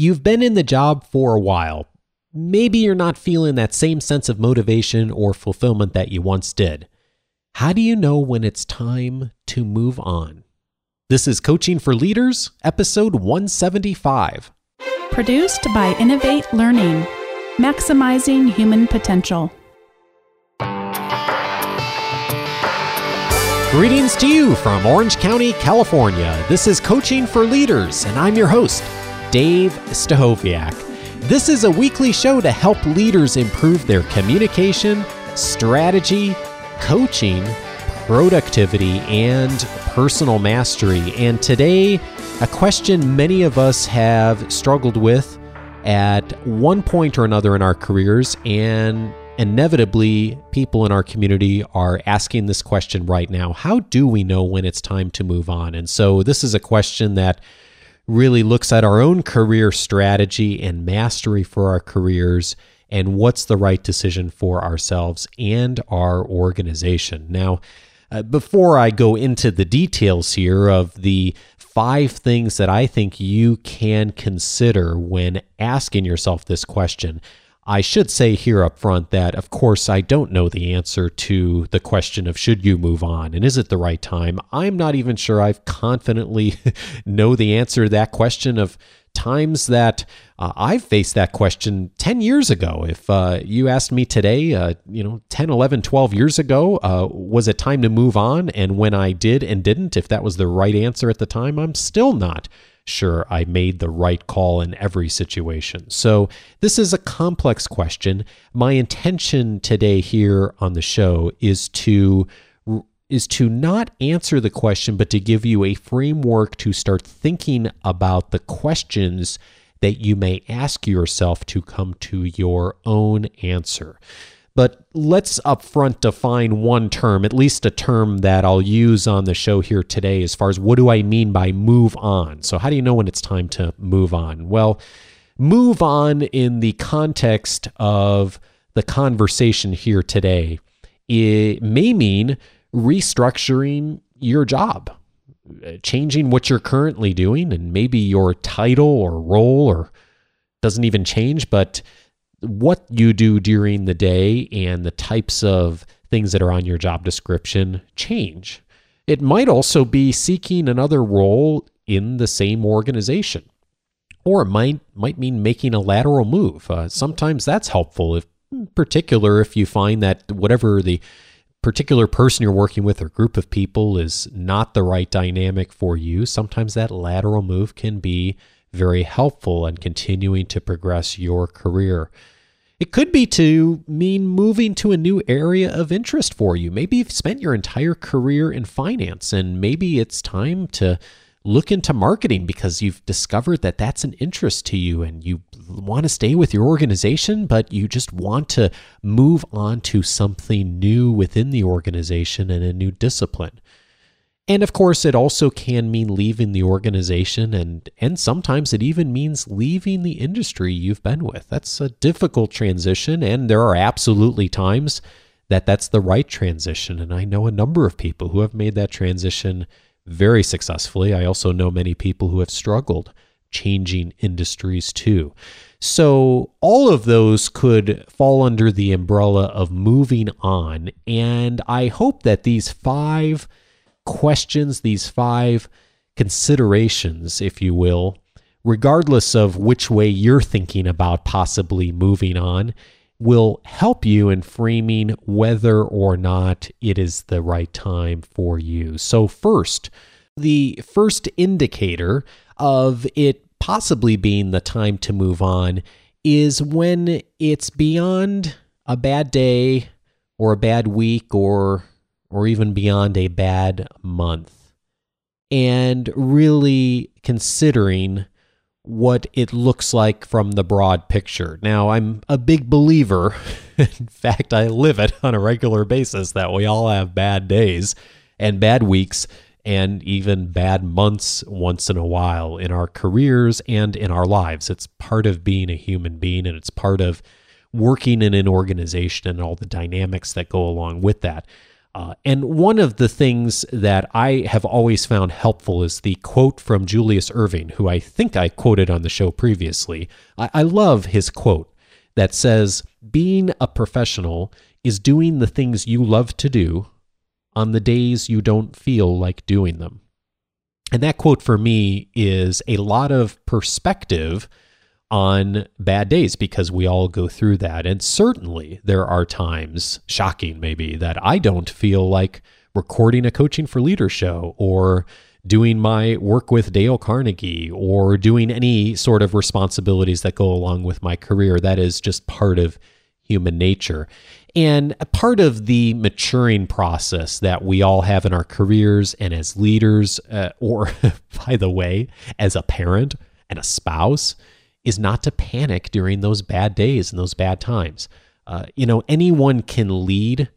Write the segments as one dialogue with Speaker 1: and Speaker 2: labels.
Speaker 1: You've been in the job for a while. Maybe you're not feeling that same sense of motivation or fulfillment that you once did. How do you know when it's time to move on? This is Coaching for Leaders, episode 175.
Speaker 2: Produced by Innovate Learning, maximizing human potential.
Speaker 1: Greetings to you from Orange County, California. This is Coaching for Leaders, and I'm your host, Dave Stachowiak. This is a weekly show to help leaders improve their communication, strategy, coaching, productivity, and personal mastery. And today, a question many of us have struggled with at one point or another in our careers, and inevitably, people in our community are asking this question right now How do we know when it's time to move on? And so, this is a question that really looks at our own career strategy and mastery for our careers and what's the right decision for ourselves and our organization. Now, uh, before I go into the details here of the five things that I think you can consider when asking yourself this question, I should say here up front that, of course, I don't know the answer to the question of should you move on and is it the right time. I'm not even sure I've confidently know the answer to that question of times that uh, I've faced that question 10 years ago. If uh, you asked me today, uh, you know, 10, 11, 12 years ago, uh, was it time to move on? And when I did and didn't, if that was the right answer at the time, I'm still not sure I made the right call in every situation. So, this is a complex question. My intention today here on the show is to is to not answer the question but to give you a framework to start thinking about the questions that you may ask yourself to come to your own answer. But let's upfront define one term, at least a term that I'll use on the show here today, as far as what do I mean by move on. So, how do you know when it's time to move on? Well, move on in the context of the conversation here today, it may mean restructuring your job, uh, changing what you're currently doing, and maybe your title or role or doesn't even change, but what you do during the day and the types of things that are on your job description change. It might also be seeking another role in the same organization. Or it might might mean making a lateral move. Uh, sometimes that's helpful, if, in particular if you find that whatever the particular person you're working with or group of people is not the right dynamic for you. Sometimes that lateral move can be very helpful in continuing to progress your career. It could be to mean moving to a new area of interest for you. Maybe you've spent your entire career in finance and maybe it's time to look into marketing because you've discovered that that's an interest to you and you want to stay with your organization, but you just want to move on to something new within the organization and a new discipline. And of course, it also can mean leaving the organization, and, and sometimes it even means leaving the industry you've been with. That's a difficult transition, and there are absolutely times that that's the right transition. And I know a number of people who have made that transition very successfully. I also know many people who have struggled changing industries too. So, all of those could fall under the umbrella of moving on. And I hope that these five questions, these five considerations, if you will, regardless of which way you're thinking about possibly moving on, will help you in framing whether or not it is the right time for you. So, first, the first indicator of it possibly being the time to move on is when it's beyond a bad day or a bad week or or even beyond a bad month, and really considering what it looks like from the broad picture. Now, I'm a big believer, in fact, I live it on a regular basis, that we all have bad days and bad weeks and even bad months once in a while in our careers and in our lives. It's part of being a human being and it's part of working in an organization and all the dynamics that go along with that. Uh, and one of the things that I have always found helpful is the quote from Julius Erving, who I think I quoted on the show previously. I, I love his quote that says, Being a professional is doing the things you love to do on the days you don't feel like doing them. And that quote for me is a lot of perspective on bad days because we all go through that. And certainly there are times, shocking maybe, that I don't feel like recording a Coaching for Leaders show or doing my work with Dale Carnegie or doing any sort of responsibilities that go along with my career. That is just part of human nature. And a part of the maturing process that we all have in our careers and as leaders, uh, or by the way, as a parent and a spouse, is not to panic during those bad days and those bad times. Uh, you know, anyone can lead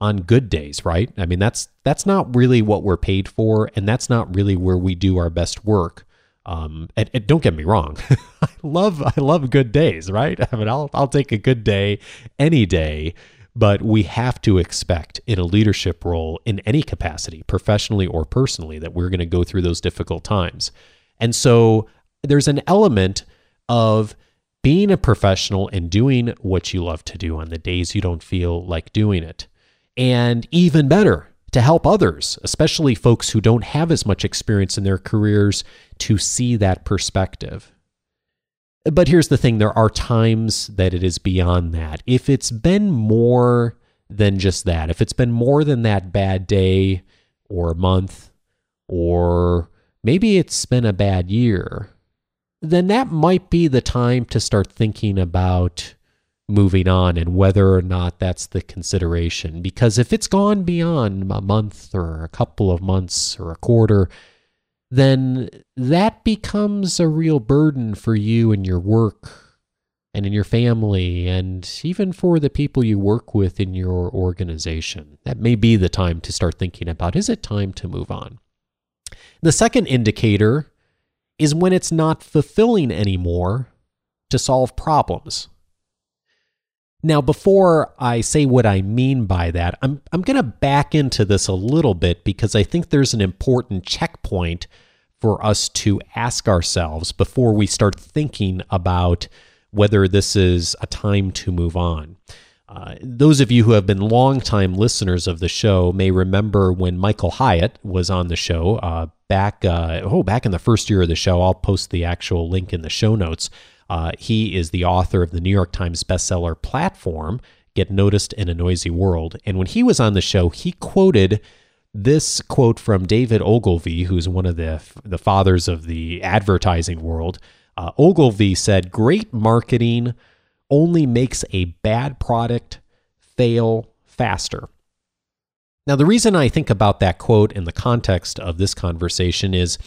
Speaker 1: on good days, right? I mean, that's that's not really what we're paid for, and that's not really where we do our best work. Um, and, and don't get me wrong, I love I love good days, right? I mean, I'll I'll take a good day any day, but we have to expect in a leadership role in any capacity, professionally or personally, that we're going to go through those difficult times. And so there's an element of being a professional and doing what you love to do on the days you don't feel like doing it. And even better, to help others, especially folks who don't have as much experience in their careers, to see that perspective. But here's the thing there are times that it is beyond that. If it's been more than just that, if it's been more than that bad day or month, or maybe it's been a bad year, then that might be the time to start thinking about moving on and whether or not that's the consideration. Because if it's gone beyond a month or a couple of months or a quarter, then that becomes a real burden for you and your work and in your family and even for the people you work with in your organization. That may be the time to start thinking about is it time to move on? The second indicator is when it's not fulfilling anymore to solve problems. Now, before I say what I mean by that, I'm, I'm going to back into this a little bit because I think there's an important checkpoint for us to ask ourselves before we start thinking about whether this is a time to move on. Uh, those of you who have been longtime listeners of the show may remember when Michael Hyatt was on the show uh, back. Uh, oh, back in the first year of the show. I'll post the actual link in the show notes. Uh, he is the author of the New York Times bestseller platform, "Get Noticed in a Noisy World." And when he was on the show, he quoted this quote from David Ogilvy, who's one of the the fathers of the advertising world. Uh, Ogilvy said, "Great marketing." Only makes a bad product fail faster. Now, the reason I think about that quote in the context of this conversation is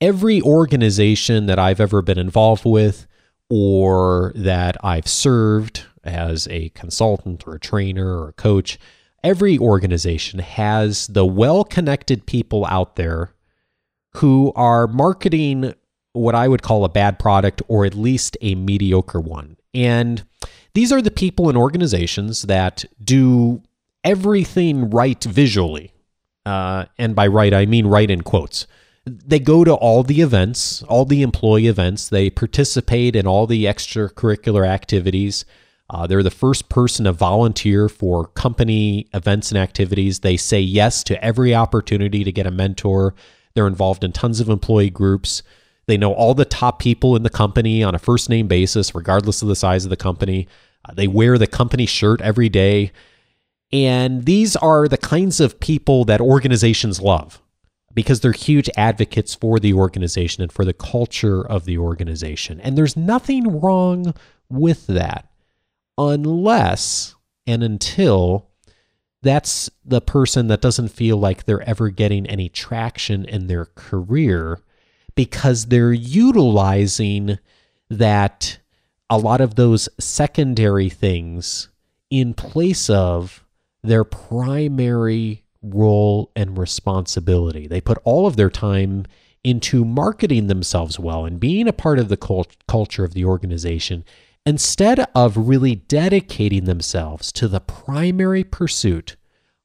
Speaker 1: every organization that I've ever been involved with or that I've served as a consultant or a trainer or a coach, every organization has the well connected people out there who are marketing what I would call a bad product or at least a mediocre one. And these are the people and organizations that do everything right visually. Uh, and by right, I mean right in quotes. They go to all the events, all the employee events. They participate in all the extracurricular activities. Uh, they're the first person to volunteer for company events and activities. They say yes to every opportunity to get a mentor. They're involved in tons of employee groups. They know all the top people in the company on a first name basis, regardless of the size of the company. Uh, they wear the company shirt every day. And these are the kinds of people that organizations love because they're huge advocates for the organization and for the culture of the organization. And there's nothing wrong with that unless and until that's the person that doesn't feel like they're ever getting any traction in their career because they're utilizing that a lot of those secondary things in place of their primary role and responsibility. They put all of their time into marketing themselves well and being a part of the cult- culture of the organization instead of really dedicating themselves to the primary pursuit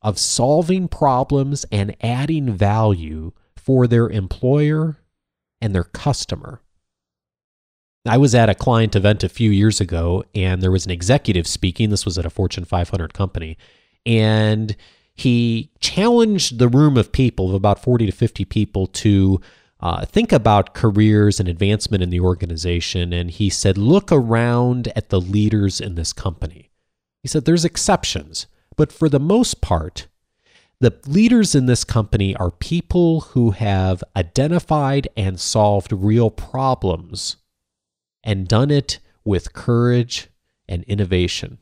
Speaker 1: of solving problems and adding value for their employer and their customer. I was at a client event a few years ago and there was an executive speaking. This was at a Fortune 500 company. And he challenged the room of people, of about 40 to 50 people, to uh, think about careers and advancement in the organization. And he said, Look around at the leaders in this company. He said, There's exceptions, but for the most part, the leaders in this company are people who have identified and solved real problems and done it with courage and innovation.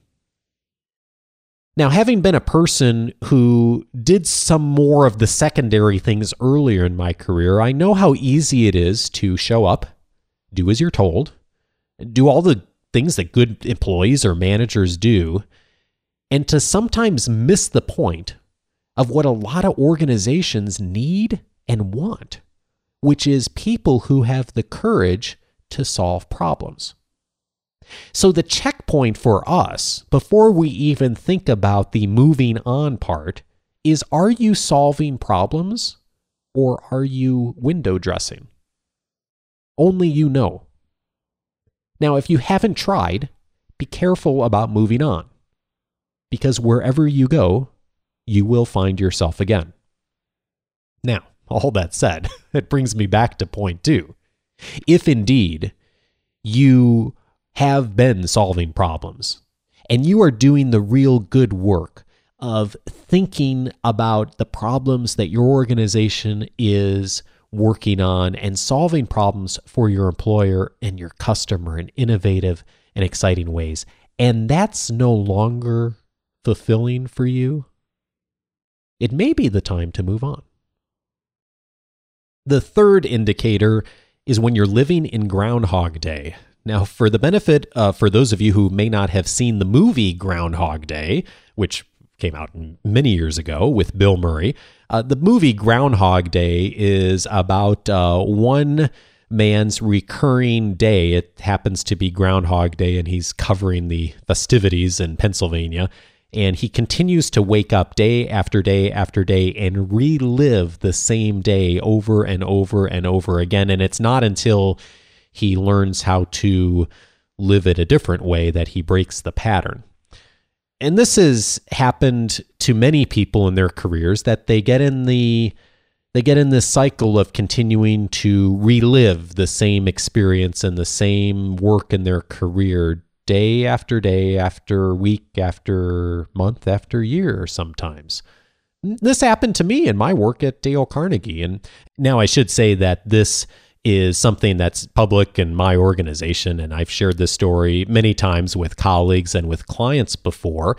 Speaker 1: Now, having been a person who did some more of the secondary things earlier in my career, I know how easy it is to show up, do as you're told, do all the things that good employees or managers do, and to sometimes miss the point of what a lot of organizations need and want, which is people who have the courage to solve problems. So, the checkpoint for us, before we even think about the moving on part, is are you solving problems or are you window dressing? Only you know. Now, if you haven't tried, be careful about moving on, because wherever you go, you will find yourself again. Now, all that said, it brings me back to point two. If indeed you have been solving problems and you are doing the real good work of thinking about the problems that your organization is working on and solving problems for your employer and your customer in innovative and exciting ways. And that's no longer fulfilling for you, it may be the time to move on. The third indicator is when you're living in Groundhog Day. Now, for the benefit uh, for those of you who may not have seen the movie Groundhog Day, which came out many years ago with Bill Murray, uh, the movie Groundhog Day is about uh, one man's recurring day. It happens to be Groundhog Day, and he's covering the festivities in Pennsylvania. And he continues to wake up day after day after day and relive the same day over and over and over again. And it's not until he learns how to live it a different way that he breaks the pattern. And this has happened to many people in their careers that they get in the they get in this cycle of continuing to relive the same experience and the same work in their career day after day after week after month after year sometimes. This happened to me in my work at Dale Carnegie and now I should say that this is something that's public in my organization. And I've shared this story many times with colleagues and with clients before.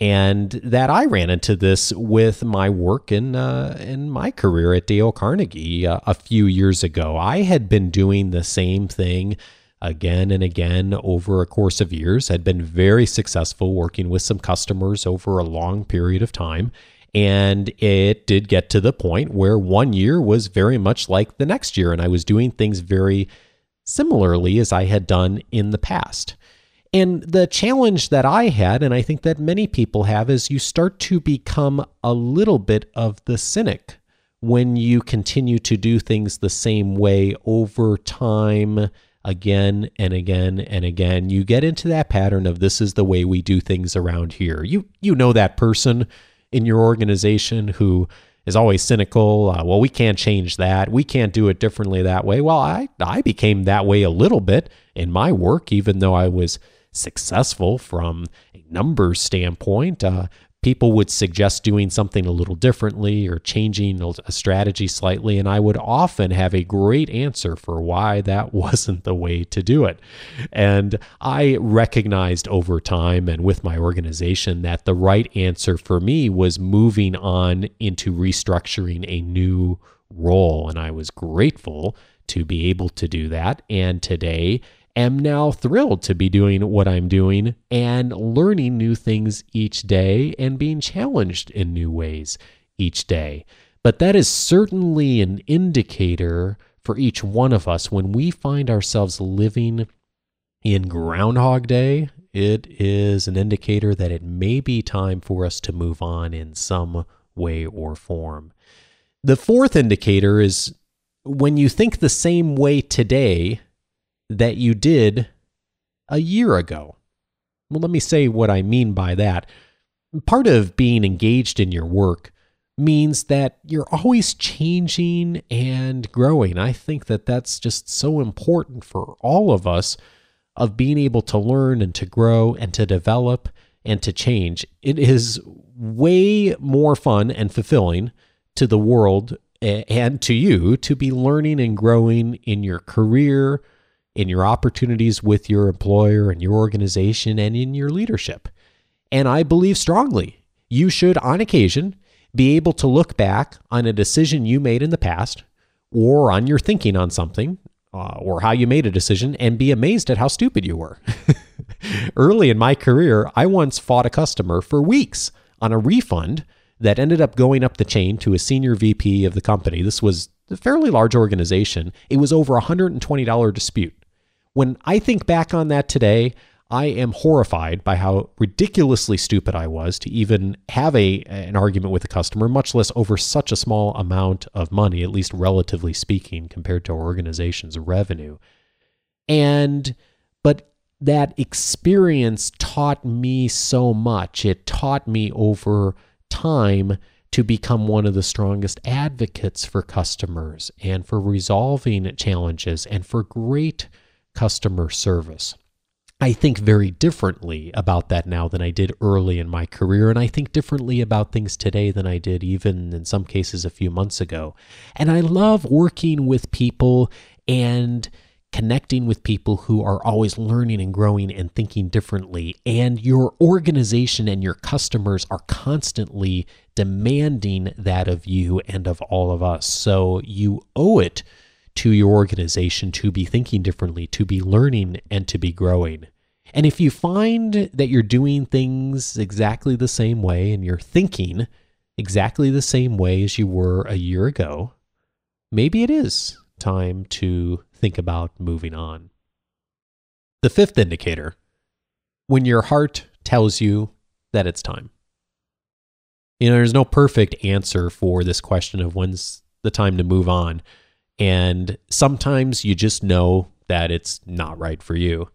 Speaker 1: And that I ran into this with my work in uh, in my career at Dale Carnegie uh, a few years ago. I had been doing the same thing again and again over a course of years. Had been very successful working with some customers over a long period of time. And it did get to the point where one year was very much like the next year, and I was doing things very similarly as I had done in the past. And the challenge that I had, and I think that many people have, is you start to become a little bit of the cynic when you continue to do things the same way over time, again and again and again. You get into that pattern of this is the way we do things around here. You you know that person in your organization who is always cynical. Uh, well, we can't change that. We can't do it differently that way. Well, I, I became that way a little bit in my work, even though I was successful from a numbers standpoint. Uh, people would suggest doing something a little differently or changing a strategy slightly. And I would often have a great answer for why that wasn't the way to do it. And I recognized over time and with my organization that the right answer for me was moving on into restructuring a new role. And I was grateful to be able to do that. And today, am now thrilled to be doing what I'm doing and learning new things each day and being challenged in new ways each day. But that is certainly an indicator for each one of us when we find ourselves living in Groundhog Day, it is an indicator that it may be time for us to move on in some way or form. The fourth indicator is when you think the same way today that you did a year ago. Well, let me say what I mean by that. Part of being engaged in your work means that you're always changing and growing. I think that that's just so important for all of us of being able to learn and to grow and to develop and to change. It is way more fun and fulfilling to the world eh, and to you to be learning and growing in your career, in your opportunities with your employer and your organization, and in your leadership. And I believe strongly you should, on occasion, be able to look back on a decision you made in the past or on your thinking on something uh, or how you made a decision and be amazed at how stupid you were. Early in my career, I once fought a customer for weeks on a refund that ended up going up the chain to a senior VP of the company. This was a fairly large organization. It was over a $120 dispute. When I think back on that today, I am horrified by how ridiculously stupid I was to even have a an argument with a customer, much less over such a small amount of money, at least relatively speaking, compared to our organization's revenue. And but that experience taught me so much. It taught me over time to become one of the strongest advocates for customers and for resolving challenges and for great customer service. I think very differently about that now than I did early in my career. And I think differently about things today than I did even in some cases a few months ago. And I love working with people and connecting with people who are always learning and growing and thinking differently. And your organization and your customers are constantly demanding that of you and of all of us. So you owe it to your organization to be thinking differently, to be learning, and to be growing. And if you find that you're doing things exactly the same way and you're thinking exactly the same way as you were a year ago, maybe it is time to think about moving on. The fifth indicator when your heart tells you that it's time. You know, there's no perfect answer for this question of when's the time to move on. And sometimes you just know that it's not right for you.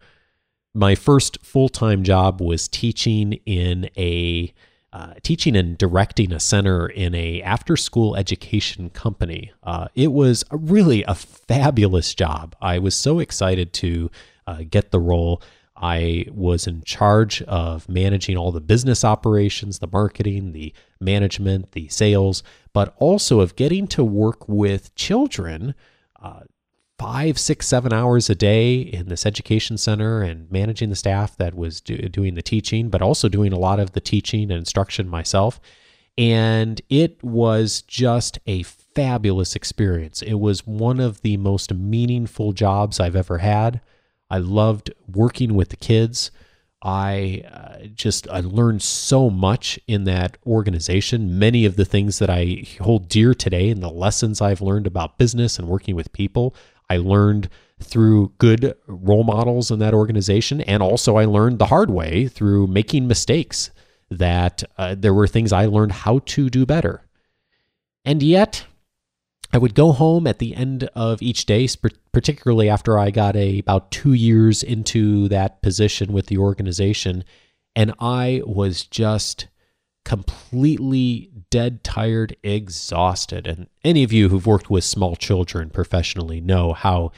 Speaker 1: My first full time job was teaching in a uh, teaching and directing a center in a after school education company. Uh, it was really a fabulous job. I was so excited to uh, get the role. I was in charge of managing all the business operations, the marketing, the management, the sales, but also of getting to work with children uh, five, six, seven hours a day in this education center and managing the staff that was do, doing the teaching, but also doing a lot of the teaching and instruction myself. And it was just a fabulous experience. It was one of the most meaningful jobs I've ever had. I loved working with the kids. I uh, just I learned so much in that organization. Many of the things that I hold dear today and the lessons I've learned about business and working with people, I learned through good role models in that organization, and also I learned the hard way through making mistakes. That uh, there were things I learned how to do better, and yet I would go home at the end of each day, particularly after I got a about two years into that position with the organization, and I was just completely dead tired, exhausted. And any of you who've worked with small children professionally know how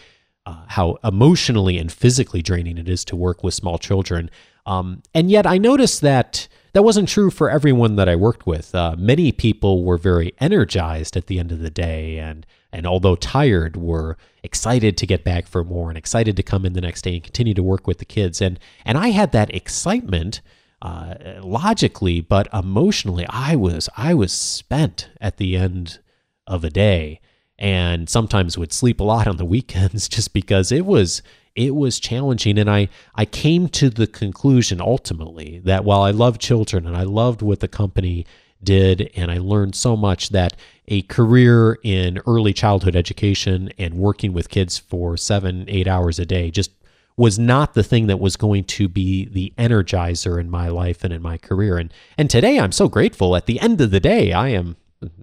Speaker 1: uh, how emotionally and physically draining it is to work with small children. Um, and yet, I noticed that that wasn't true for everyone that I worked with. Uh, many people were very energized at the end of the day, and and although tired, were excited to get back for more and excited to come in the next day and continue to work with the kids. And and I had that excitement. Uh, logically, but emotionally, I was I was spent at the end of a day, and sometimes would sleep a lot on the weekends just because it was it was challenging and I I came to the conclusion ultimately that while I love children and I loved what the company did and I learned so much that a career in early childhood education and working with kids for 7 8 hours a day just was not the thing that was going to be the energizer in my life and in my career. And and today I'm so grateful. At the end of the day, I am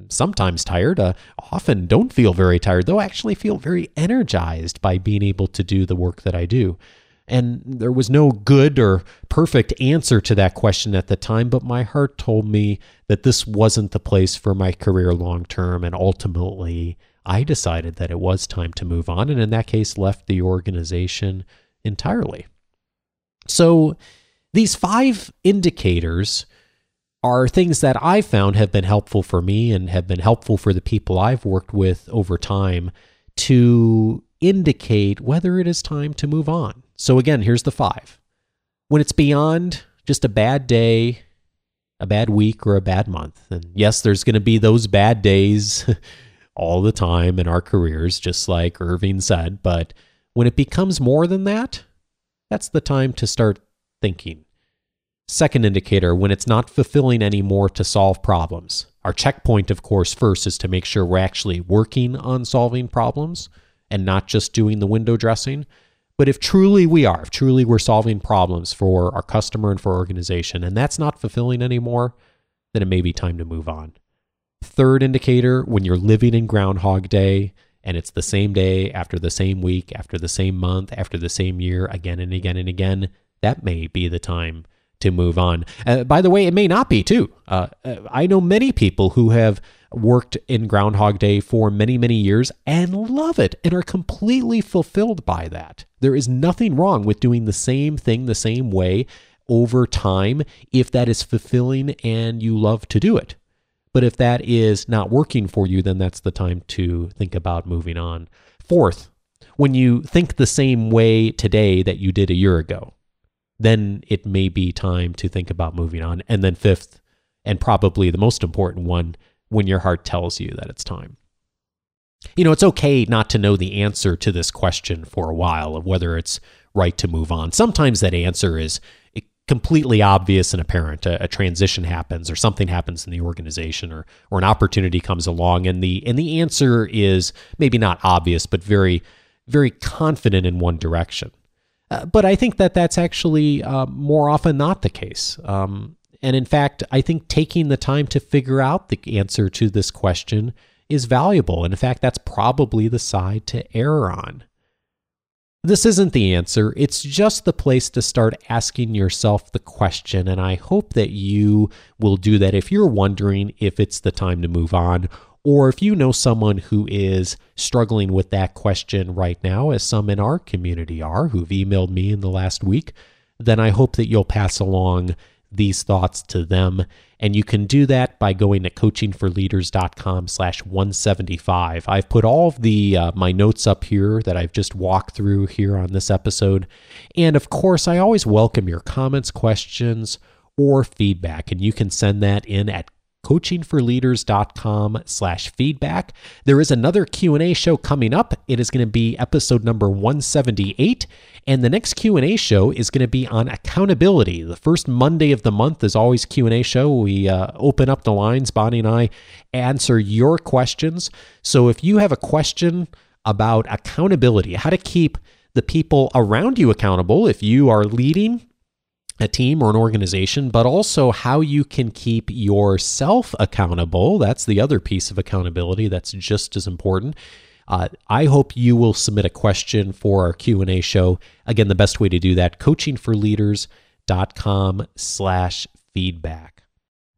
Speaker 1: sometimes tired, uh, often don't feel very tired, though I actually feel very energized by being able to do the work that I do. And there was no good or perfect answer to that question at the time, but my heart told me that this wasn't the place for my career long term. And ultimately, I decided that it was time to move on. And in that case, left the organization entirely. So, these five indicators are things that I've found have been helpful for me and have been helpful for the people I've worked with over time to indicate whether it is time to move on. So, again, here's the five. When it's beyond just a bad day, a bad week, or a bad month, and yes, there's going to be those bad days all the time in our careers, just like Erving said, but when it becomes more than that, that's the time to start thinking Second indicator, when it's not fulfilling anymore to solve problems. Our checkpoint, of course, first is to make sure we're actually working on solving problems and not just doing the window dressing. But if truly we are, if truly we're solving problems for our customer and for our organization, and that's not fulfilling anymore, then it may be time to move on. Third indicator, when you're living in Groundhog Day and it's the same day after the same week, after the same month, after the same year, again and again and again, that may be the time to move on. Uh, by the way, it may not be too. Uh, uh, I know many people who have worked in Groundhog Day for many, many years and love it and are completely fulfilled by that. There is nothing wrong with doing the same thing the same way over time if that is fulfilling and you love to do it. But if that is not working for you, then that's the time to think about moving on. Fourth, when you think the same way today that you did a year ago, then it may be time to think about moving on. And then, fifth, and probably the most important one, when your heart tells you that it's time. You know, it's okay not to know the answer to this question for a while of whether it's right to move on. Sometimes that answer is completely obvious and apparent. A, a, transition happens, or something happens in the organization, or or an opportunity comes along, and the and the answer is maybe not obvious, but very very confident in one direction. Uh, but I think that that's actually uh, more often not the case. Um, and in fact, I think taking the time to figure out the answer to this question is valuable. And in fact, that's probably the side to err on. This isn't the answer, it's just the place to start asking yourself the question. And I hope that you will do that if you're wondering if it's the time to move on or if you know someone who is struggling with that question right now, as some in our community are who've emailed me in the last week, then I hope that you'll pass along these thoughts to them. And you can do that by going to coachingforleaders.com slash 175. I've put all of the uh, my notes up here that I've just walked through here on this episode. And of course, I always welcome your comments, questions, or feedback. And you can send that in at coachingforleaders.com slash feedback. There is another Q&A show coming up. It is going to be episode number 178. And the next Q&A show is going to be on accountability. The first Monday of the month is always Q&A show. We uh, open up the lines. Bonnie and I answer your questions. So if you have a question about accountability, how to keep the people around you accountable, if you are leading a team or an organization, but also how you can keep yourself accountable. That's the other piece of accountability that's just as important. Uh, I hope you will submit a question for our Q&A show. Again, the best way to do that, coachingforleaders.com slash feedback.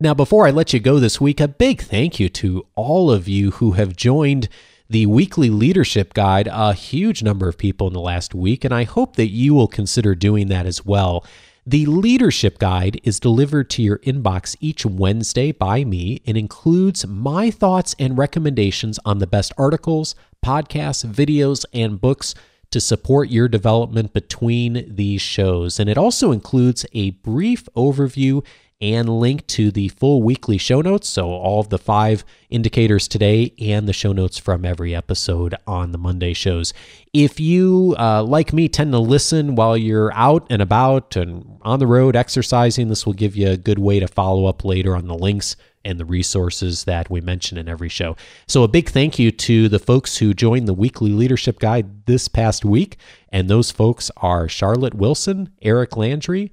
Speaker 1: Now, before I let you go this week, a big thank you to all of you who have joined the weekly leadership guide, a huge number of people in the last week, and I hope that you will consider doing that as well. The leadership guide is delivered to your inbox each Wednesday by me and includes my thoughts and recommendations on the best articles, podcasts, videos, and books to support your development between these shows. And it also includes a brief overview and link to the full weekly show notes. So, all of the five indicators today and the show notes from every episode on the Monday shows. If you, uh, like me, tend to listen while you're out and about and on the road exercising, this will give you a good way to follow up later on the links and the resources that we mention in every show. So, a big thank you to the folks who joined the weekly leadership guide this past week. And those folks are Charlotte Wilson, Eric Landry,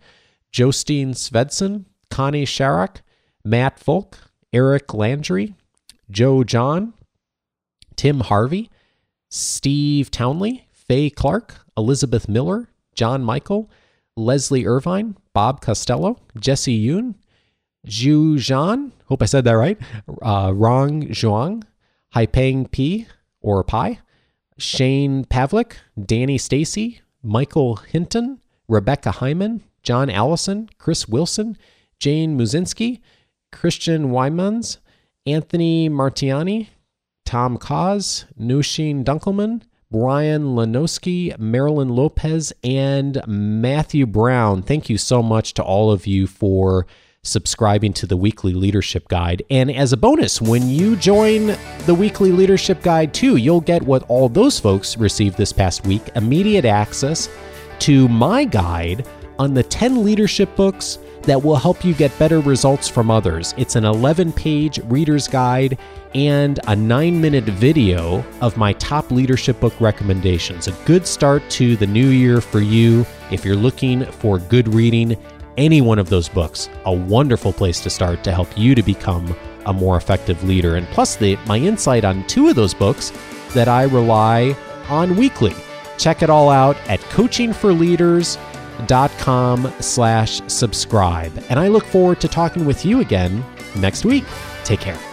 Speaker 1: Jostine Svedson, Connie Sharrock, Matt Folk, Eric Landry, Joe John, Tim Harvey, Steve Townley, Faye Clark, Elizabeth Miller, John Michael, Leslie Irvine, Bob Costello, Jesse Yoon, Zhu Zhan, hope I said that right, uh, Rong Zhuang, Haipeng P or Pi, Shane Pavlik, Danny Stacy, Michael Hinton, Rebecca Hyman, John Allison, Chris Wilson, Jane Muzinski, Christian Wymans, Anthony Martiani, Tom Cause, Nushin Dunkelman, Brian Lanowski, Marilyn Lopez, and Matthew Brown. Thank you so much to all of you for subscribing to the weekly leadership guide. And as a bonus, when you join the weekly leadership guide too, you'll get what all those folks received this past week immediate access to my guide on the 10 leadership books that will help you get better results from others. It's an 11 page reader's guide and a nine minute video of my top leadership book recommendations. A good start to the new year for you if you're looking for good reading. Any one of those books, a wonderful place to start to help you to become a more effective leader. And plus, the, my insight on two of those books that I rely on weekly. Check it all out at coachingforleaders.com slash subscribe. And I look forward to talking with you again next week. Take care.